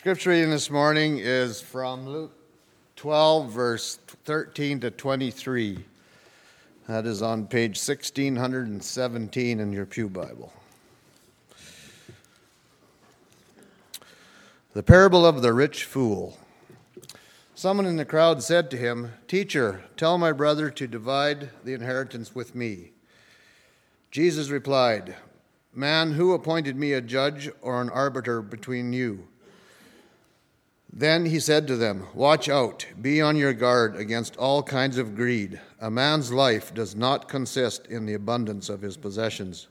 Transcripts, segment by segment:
Scripture reading this morning is from Luke 12, verse 13 to 23. That is on page 1617 in your Pew Bible. The parable of the rich fool. Someone in the crowd said to him, Teacher, tell my brother to divide the inheritance with me. Jesus replied, Man, who appointed me a judge or an arbiter between you? Then he said to them, Watch out, be on your guard against all kinds of greed. A man's life does not consist in the abundance of his possessions.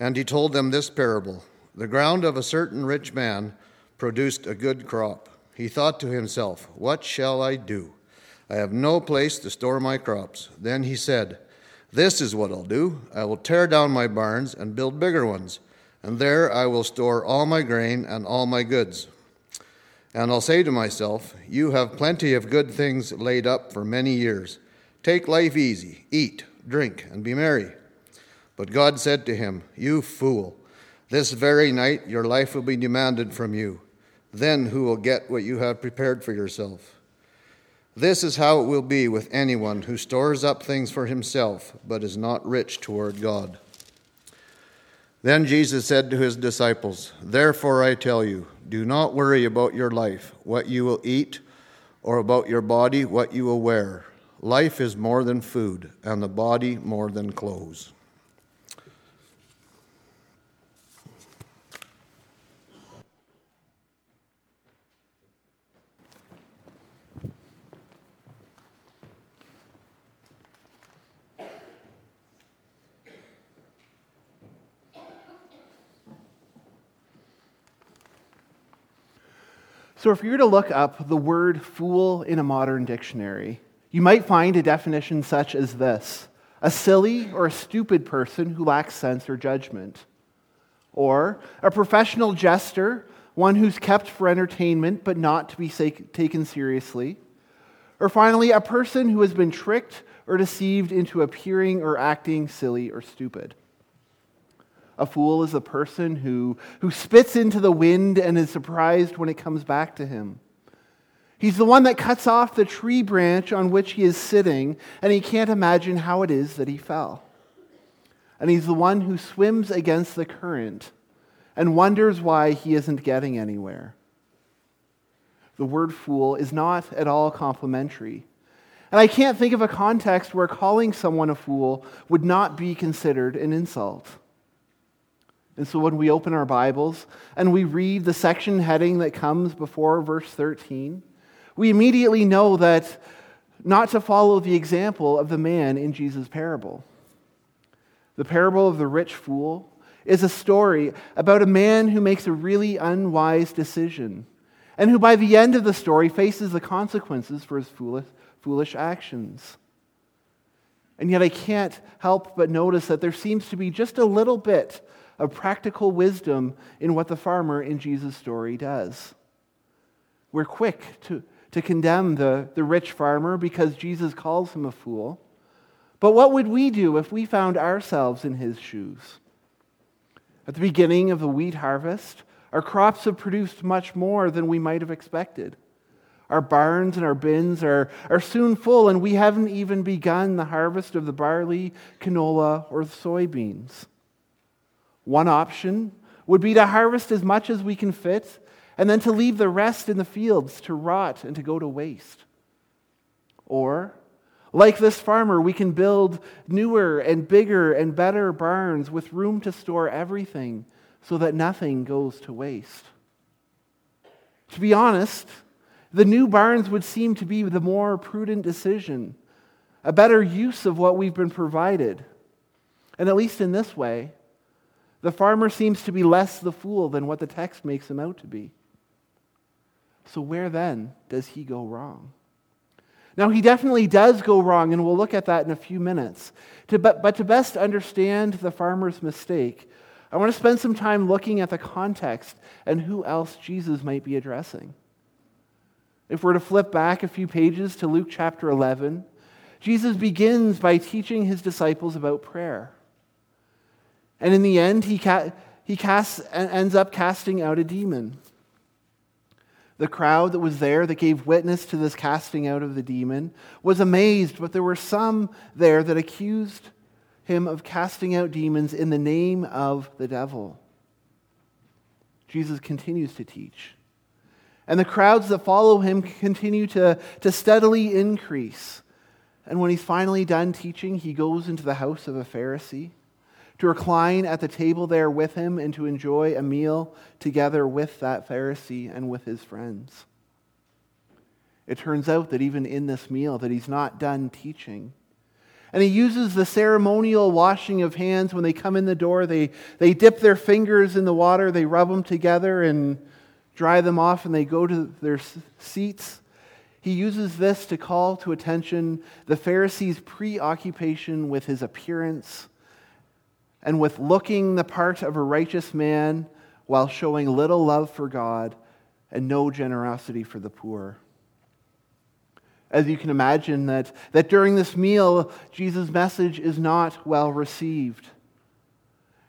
And he told them this parable The ground of a certain rich man produced a good crop. He thought to himself, What shall I do? I have no place to store my crops. Then he said, This is what I'll do I will tear down my barns and build bigger ones, and there I will store all my grain and all my goods. And I'll say to myself, You have plenty of good things laid up for many years. Take life easy, eat, drink, and be merry. But God said to him, You fool, this very night your life will be demanded from you. Then who will get what you have prepared for yourself? This is how it will be with anyone who stores up things for himself, but is not rich toward God. Then Jesus said to his disciples, Therefore I tell you, do not worry about your life, what you will eat, or about your body, what you will wear. Life is more than food, and the body more than clothes. So, if you were to look up the word fool in a modern dictionary, you might find a definition such as this a silly or a stupid person who lacks sense or judgment. Or a professional jester, one who's kept for entertainment but not to be taken seriously. Or finally, a person who has been tricked or deceived into appearing or acting silly or stupid. A fool is a person who, who spits into the wind and is surprised when it comes back to him. He's the one that cuts off the tree branch on which he is sitting, and he can't imagine how it is that he fell. And he's the one who swims against the current and wonders why he isn't getting anywhere. The word fool is not at all complimentary. And I can't think of a context where calling someone a fool would not be considered an insult. And so when we open our Bibles and we read the section heading that comes before verse 13, we immediately know that not to follow the example of the man in Jesus' parable. The parable of the rich fool is a story about a man who makes a really unwise decision and who, by the end of the story, faces the consequences for his foolish, foolish actions. And yet, I can't help but notice that there seems to be just a little bit of practical wisdom in what the farmer in Jesus' story does. We're quick to, to condemn the, the rich farmer because Jesus calls him a fool. But what would we do if we found ourselves in his shoes? At the beginning of the wheat harvest, our crops have produced much more than we might have expected. Our barns and our bins are, are soon full, and we haven't even begun the harvest of the barley, canola, or the soybeans. One option would be to harvest as much as we can fit and then to leave the rest in the fields to rot and to go to waste. Or, like this farmer, we can build newer and bigger and better barns with room to store everything so that nothing goes to waste. To be honest, the new barns would seem to be the more prudent decision, a better use of what we've been provided. And at least in this way, the farmer seems to be less the fool than what the text makes him out to be. So, where then does he go wrong? Now, he definitely does go wrong, and we'll look at that in a few minutes. But, to best understand the farmer's mistake, I want to spend some time looking at the context and who else Jesus might be addressing. If we're to flip back a few pages to Luke chapter 11, Jesus begins by teaching his disciples about prayer. And in the end, he, ca- he casts, ends up casting out a demon. The crowd that was there that gave witness to this casting out of the demon was amazed, but there were some there that accused him of casting out demons in the name of the devil. Jesus continues to teach. And the crowds that follow him continue to, to steadily increase. And when he's finally done teaching, he goes into the house of a Pharisee to recline at the table there with him and to enjoy a meal together with that Pharisee and with his friends. It turns out that even in this meal that he's not done teaching. And he uses the ceremonial washing of hands when they come in the door. They, they dip their fingers in the water, they rub them together and dry them off, and they go to their seats. He uses this to call to attention the Pharisees' preoccupation with his appearance and with looking the part of a righteous man while showing little love for God and no generosity for the poor. As you can imagine, that, that during this meal, Jesus' message is not well received.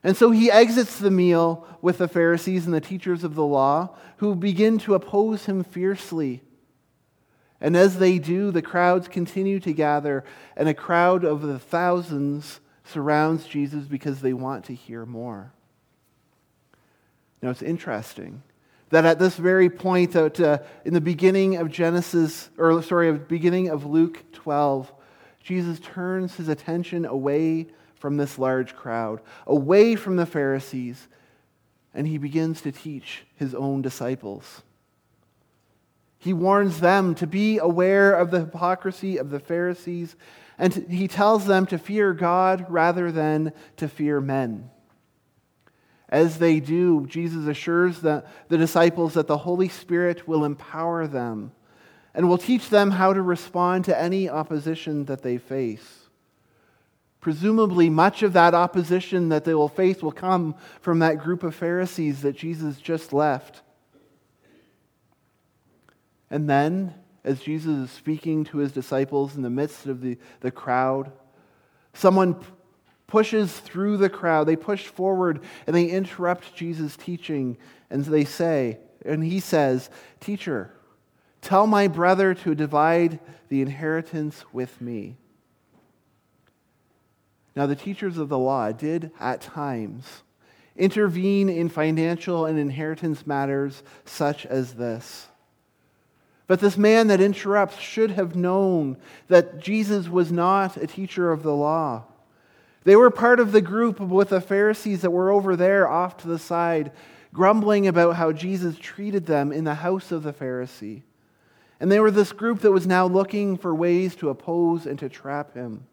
And so he exits the meal with the Pharisees and the teachers of the law, who begin to oppose him fiercely. And as they do, the crowds continue to gather, and a crowd of the thousands surrounds Jesus because they want to hear more. Now, it's interesting that at this very point, that, uh, in the beginning of Genesis, or sorry, beginning of Luke 12, Jesus turns his attention away from this large crowd, away from the Pharisees, and he begins to teach his own disciples. He warns them to be aware of the hypocrisy of the Pharisees and he tells them to fear God rather than to fear men. As they do, Jesus assures the, the disciples that the Holy Spirit will empower them and will teach them how to respond to any opposition that they face. Presumably, much of that opposition that they will face will come from that group of Pharisees that Jesus just left. And then, as Jesus is speaking to his disciples in the midst of the, the crowd. Someone pushes through the crowd. They push forward and they interrupt Jesus' teaching. And they say, and he says, Teacher, tell my brother to divide the inheritance with me. Now, the teachers of the law did at times intervene in financial and inheritance matters such as this. But this man that interrupts should have known that Jesus was not a teacher of the law. They were part of the group with the Pharisees that were over there off to the side, grumbling about how Jesus treated them in the house of the Pharisee. And they were this group that was now looking for ways to oppose and to trap him.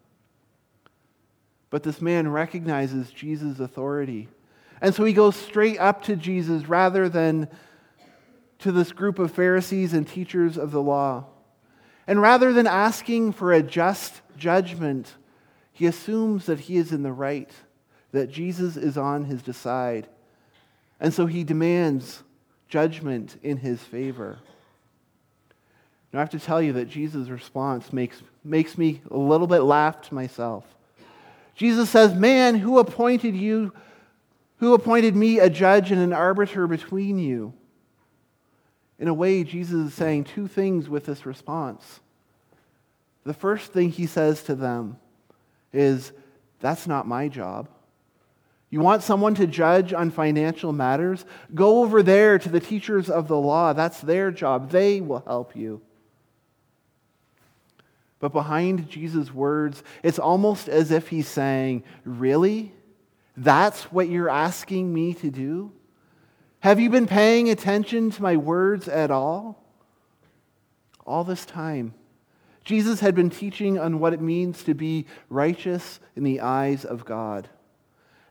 But this man recognizes Jesus' authority. And so he goes straight up to Jesus rather than to this group of Pharisees and teachers of the law. And rather than asking for a just judgment, he assumes that he is in the right, that Jesus is on his side. And so he demands judgment in his favor. Now, I have to tell you that Jesus' response makes, makes me a little bit laugh to myself. Jesus says, Man, who appointed you? Who appointed me a judge and an arbiter between you? In a way, Jesus is saying two things with this response. The first thing he says to them is, That's not my job. You want someone to judge on financial matters? Go over there to the teachers of the law. That's their job. They will help you. But behind Jesus' words, it's almost as if he's saying, Really? That's what you're asking me to do? Have you been paying attention to my words at all? All this time, Jesus had been teaching on what it means to be righteous in the eyes of God.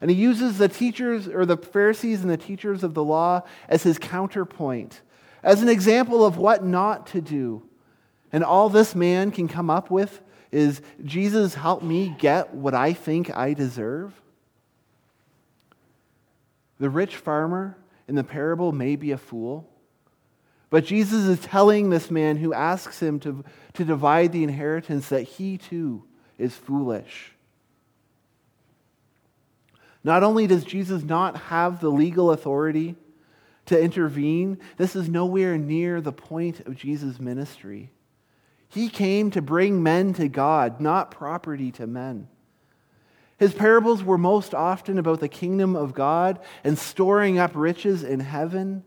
And he uses the teachers, or the Pharisees and the teachers of the law, as his counterpoint, as an example of what not to do. And all this man can come up with is Jesus, help me get what I think I deserve. The rich farmer in the parable may be a fool. But Jesus is telling this man who asks him to, to divide the inheritance that he too is foolish. Not only does Jesus not have the legal authority to intervene, this is nowhere near the point of Jesus' ministry. He came to bring men to God, not property to men. His parables were most often about the kingdom of God and storing up riches in heaven,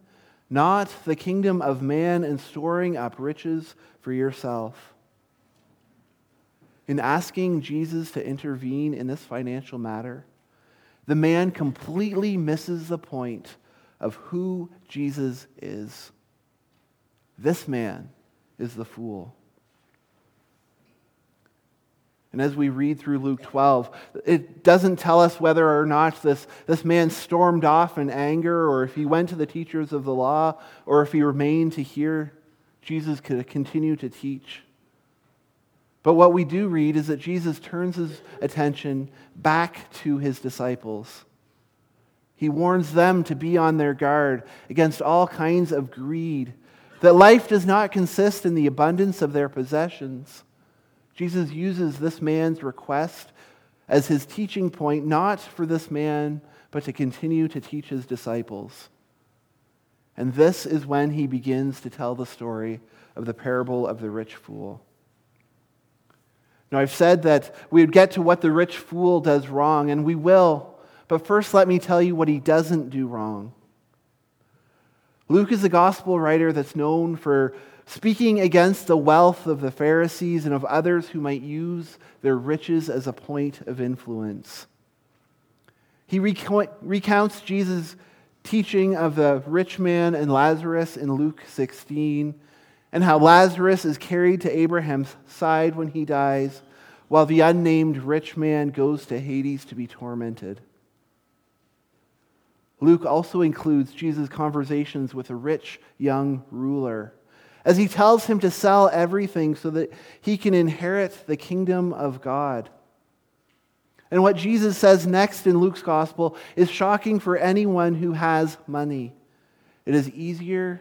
not the kingdom of man and storing up riches for yourself. In asking Jesus to intervene in this financial matter, the man completely misses the point of who Jesus is. This man is the fool. And as we read through Luke 12, it doesn't tell us whether or not this, this man stormed off in anger, or if he went to the teachers of the law, or if he remained to hear Jesus could continue to teach. But what we do read is that Jesus turns his attention back to his disciples. He warns them to be on their guard against all kinds of greed, that life does not consist in the abundance of their possessions Jesus uses this man's request as his teaching point, not for this man, but to continue to teach his disciples. And this is when he begins to tell the story of the parable of the rich fool. Now, I've said that we would get to what the rich fool does wrong, and we will. But first, let me tell you what he doesn't do wrong. Luke is a gospel writer that's known for speaking against the wealth of the Pharisees and of others who might use their riches as a point of influence. He recounts Jesus' teaching of the rich man and Lazarus in Luke 16, and how Lazarus is carried to Abraham's side when he dies, while the unnamed rich man goes to Hades to be tormented. Luke also includes Jesus' conversations with a rich young ruler as he tells him to sell everything so that he can inherit the kingdom of God. And what Jesus says next in Luke's gospel is shocking for anyone who has money. It is easier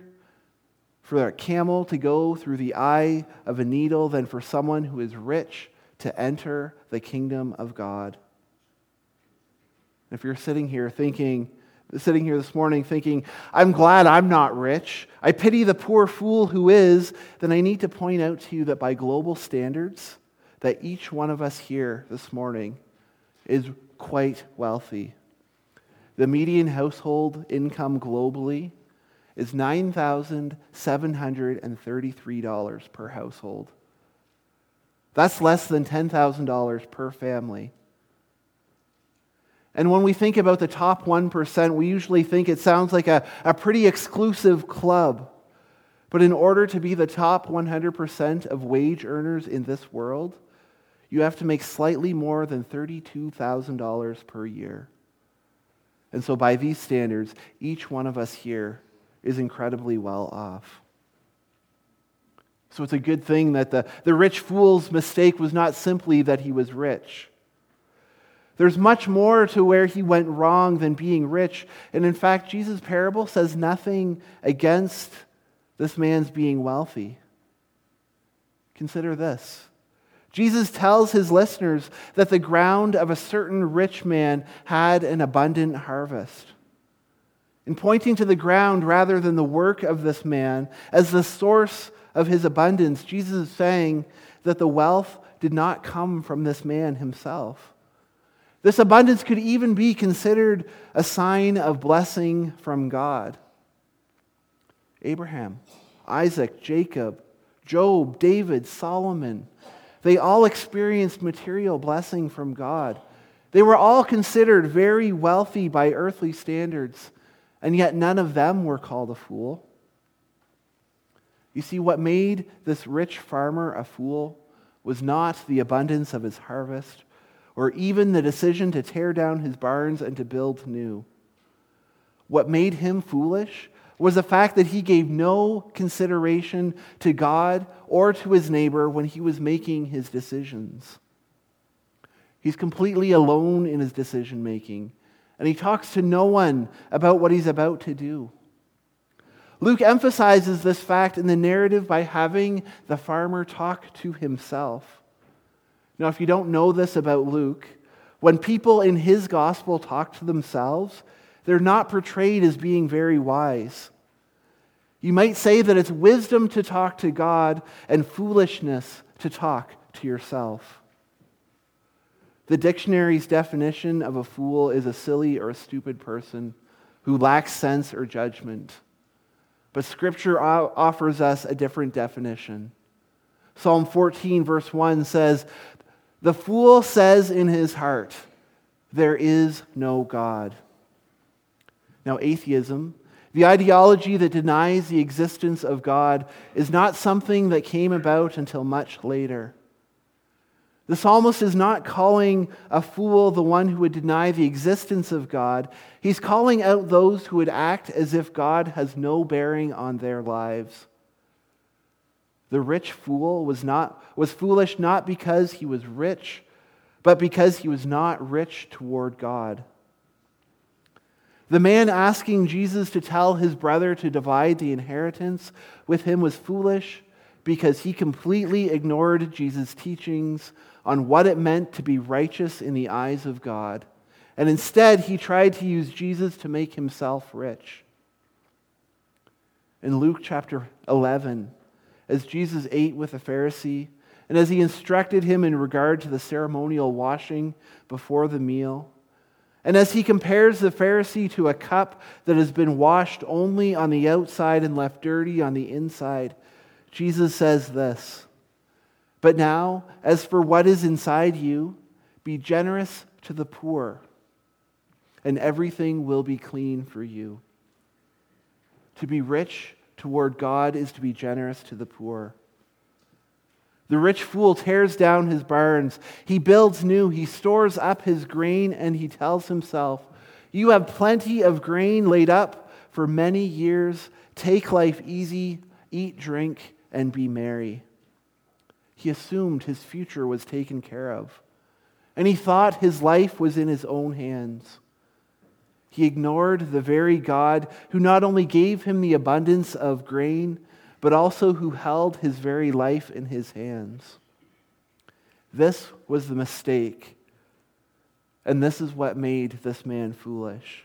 for a camel to go through the eye of a needle than for someone who is rich to enter the kingdom of God. If you're sitting here thinking, sitting here this morning thinking, I'm glad I'm not rich. I pity the poor fool who is, then I need to point out to you that by global standards, that each one of us here this morning is quite wealthy. The median household income globally is $9,733 per household. That's less than $10,000 per family. And when we think about the top 1%, we usually think it sounds like a, a pretty exclusive club. But in order to be the top 100% of wage earners in this world, you have to make slightly more than $32,000 per year. And so, by these standards, each one of us here is incredibly well off. So, it's a good thing that the, the rich fool's mistake was not simply that he was rich. There's much more to where he went wrong than being rich. And in fact, Jesus' parable says nothing against this man's being wealthy. Consider this. Jesus tells his listeners that the ground of a certain rich man had an abundant harvest. In pointing to the ground rather than the work of this man as the source of his abundance, Jesus is saying that the wealth did not come from this man himself. This abundance could even be considered a sign of blessing from God. Abraham, Isaac, Jacob, Job, David, Solomon, they all experienced material blessing from God. They were all considered very wealthy by earthly standards, and yet none of them were called a fool. You see, what made this rich farmer a fool was not the abundance of his harvest or even the decision to tear down his barns and to build new. What made him foolish was the fact that he gave no consideration to God or to his neighbor when he was making his decisions. He's completely alone in his decision making, and he talks to no one about what he's about to do. Luke emphasizes this fact in the narrative by having the farmer talk to himself. Now, if you don't know this about Luke, when people in his gospel talk to themselves, they're not portrayed as being very wise. You might say that it's wisdom to talk to God and foolishness to talk to yourself. The dictionary's definition of a fool is a silly or a stupid person who lacks sense or judgment. But Scripture offers us a different definition. Psalm 14, verse 1 says, The fool says in his heart, There is no God. Now, atheism, the ideology that denies the existence of God, is not something that came about until much later. The psalmist is not calling a fool the one who would deny the existence of God. He's calling out those who would act as if God has no bearing on their lives. The rich fool was, not, was foolish not because he was rich, but because he was not rich toward God. The man asking Jesus to tell his brother to divide the inheritance with him was foolish because he completely ignored Jesus' teachings on what it meant to be righteous in the eyes of God. And instead, he tried to use Jesus to make himself rich. In Luke chapter 11, as Jesus ate with a Pharisee, and as he instructed him in regard to the ceremonial washing before the meal, and as he compares the Pharisee to a cup that has been washed only on the outside and left dirty on the inside, Jesus says this But now, as for what is inside you, be generous to the poor, and everything will be clean for you. To be rich toward God is to be generous to the poor. The rich fool tears down his barns. He builds new. He stores up his grain, and he tells himself, You have plenty of grain laid up for many years. Take life easy, eat, drink, and be merry. He assumed his future was taken care of, and he thought his life was in his own hands. He ignored the very God who not only gave him the abundance of grain, but also who held his very life in his hands. This was the mistake, and this is what made this man foolish.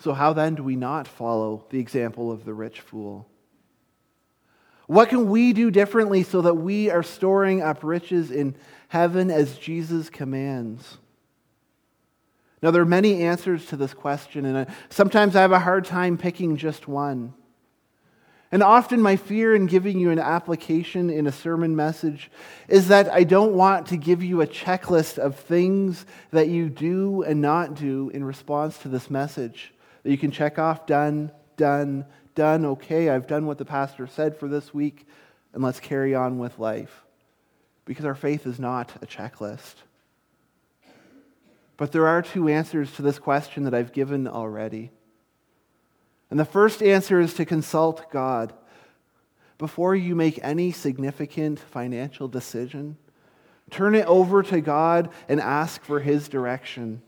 So, how then do we not follow the example of the rich fool? What can we do differently so that we are storing up riches in heaven as Jesus commands? Now, there are many answers to this question, and sometimes I have a hard time picking just one. And often, my fear in giving you an application in a sermon message is that I don't want to give you a checklist of things that you do and not do in response to this message. That you can check off done, done, done. Okay, I've done what the pastor said for this week, and let's carry on with life. Because our faith is not a checklist. But there are two answers to this question that I've given already. And the first answer is to consult God. Before you make any significant financial decision, turn it over to God and ask for His direction.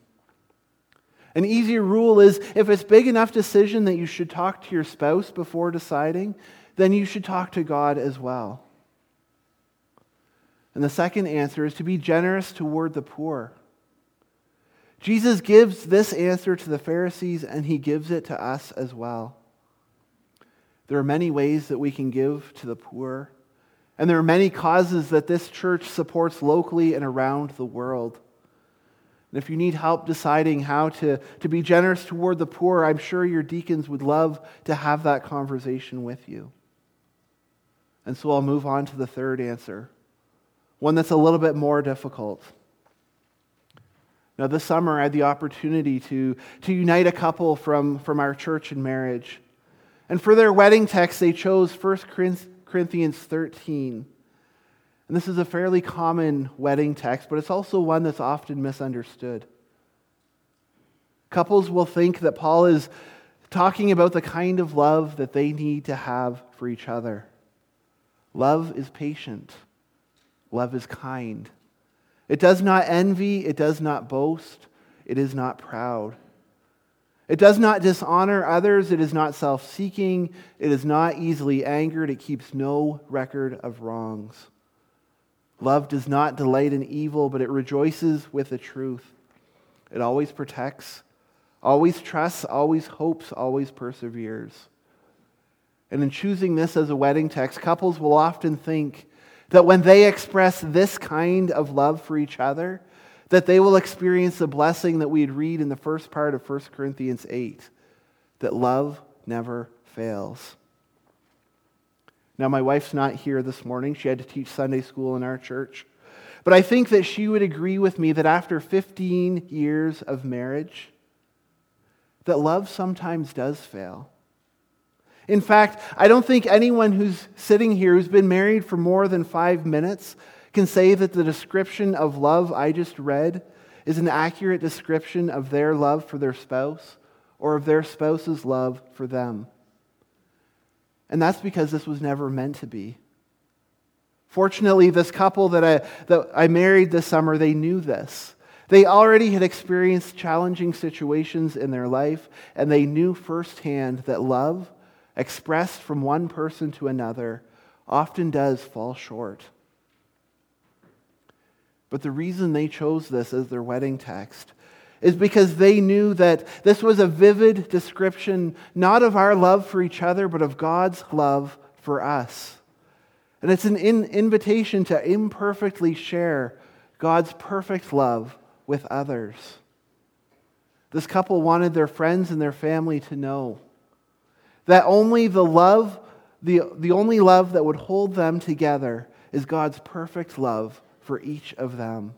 An easy rule is if it's big enough decision that you should talk to your spouse before deciding, then you should talk to God as well. And the second answer is to be generous toward the poor. Jesus gives this answer to the Pharisees, and he gives it to us as well. There are many ways that we can give to the poor, and there are many causes that this church supports locally and around the world. And if you need help deciding how to, to be generous toward the poor, I'm sure your deacons would love to have that conversation with you. And so I'll move on to the third answer, one that's a little bit more difficult. Now, this summer, I had the opportunity to, to unite a couple from, from our church in marriage. And for their wedding text, they chose 1 Corinthians 13. And this is a fairly common wedding text, but it's also one that's often misunderstood. Couples will think that Paul is talking about the kind of love that they need to have for each other. Love is patient, love is kind. It does not envy, it does not boast, it is not proud. It does not dishonor others, it is not self seeking, it is not easily angered, it keeps no record of wrongs. Love does not delight in evil, but it rejoices with the truth. It always protects, always trusts, always hopes, always perseveres. And in choosing this as a wedding text, couples will often think that when they express this kind of love for each other, that they will experience the blessing that we'd read in the first part of 1 Corinthians 8 that love never fails. Now, my wife's not here this morning. She had to teach Sunday school in our church. But I think that she would agree with me that after 15 years of marriage, that love sometimes does fail. In fact, I don't think anyone who's sitting here who's been married for more than five minutes can say that the description of love I just read is an accurate description of their love for their spouse or of their spouse's love for them. And that's because this was never meant to be. Fortunately, this couple that I, that I married this summer, they knew this. They already had experienced challenging situations in their life, and they knew firsthand that love expressed from one person to another often does fall short. But the reason they chose this as their wedding text is because they knew that this was a vivid description not of our love for each other, but of God's love for us. And it's an in- invitation to imperfectly share God's perfect love with others. This couple wanted their friends and their family to know that only the love, the, the only love that would hold them together is God's perfect love for each of them.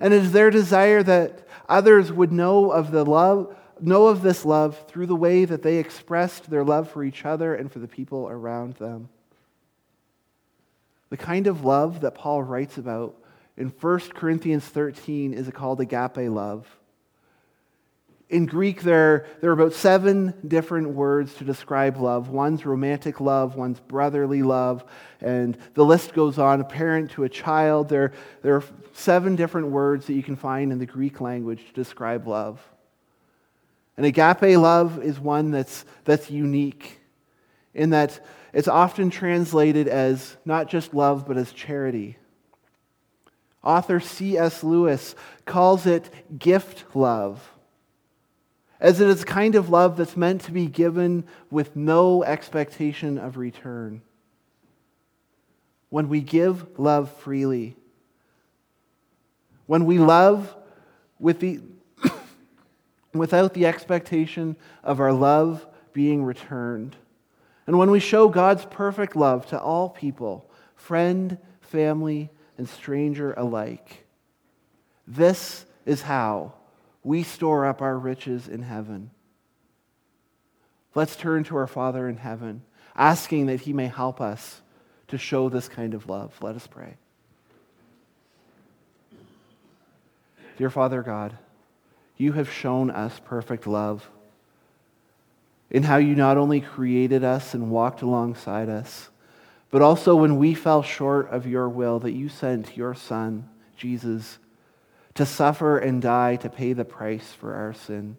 And it is their desire that others would know of the love, know of this love through the way that they expressed their love for each other and for the people around them. The kind of love that Paul writes about in 1 Corinthians 13 is called agape love. In Greek, there, there are about seven different words to describe love. One's romantic love, one's brotherly love, and the list goes on. A parent to a child. There, there are seven different words that you can find in the Greek language to describe love. And agape love is one that's, that's unique in that it's often translated as not just love, but as charity. Author C.S. Lewis calls it gift love as it is a kind of love that's meant to be given with no expectation of return. When we give love freely, when we love with the, without the expectation of our love being returned, and when we show God's perfect love to all people, friend, family, and stranger alike, this is how we store up our riches in heaven. Let's turn to our Father in heaven, asking that He may help us to show this kind of love. Let us pray. Dear Father God, you have shown us perfect love in how you not only created us and walked alongside us, but also when we fell short of your will, that you sent your Son, Jesus, to suffer and die to pay the price for our sin.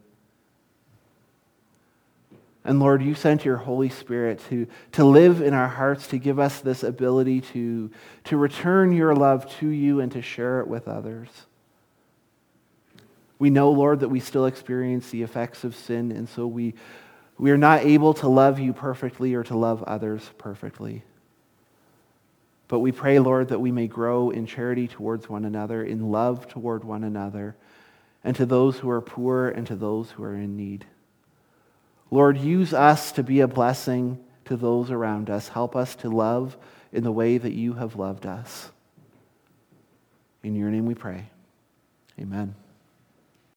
And Lord, you sent your Holy Spirit to, to live in our hearts, to give us this ability to, to return your love to you and to share it with others. We know, Lord, that we still experience the effects of sin, and so we, we are not able to love you perfectly or to love others perfectly. But we pray, Lord, that we may grow in charity towards one another, in love toward one another, and to those who are poor and to those who are in need. Lord, use us to be a blessing to those around us. Help us to love in the way that you have loved us. In your name we pray. Amen.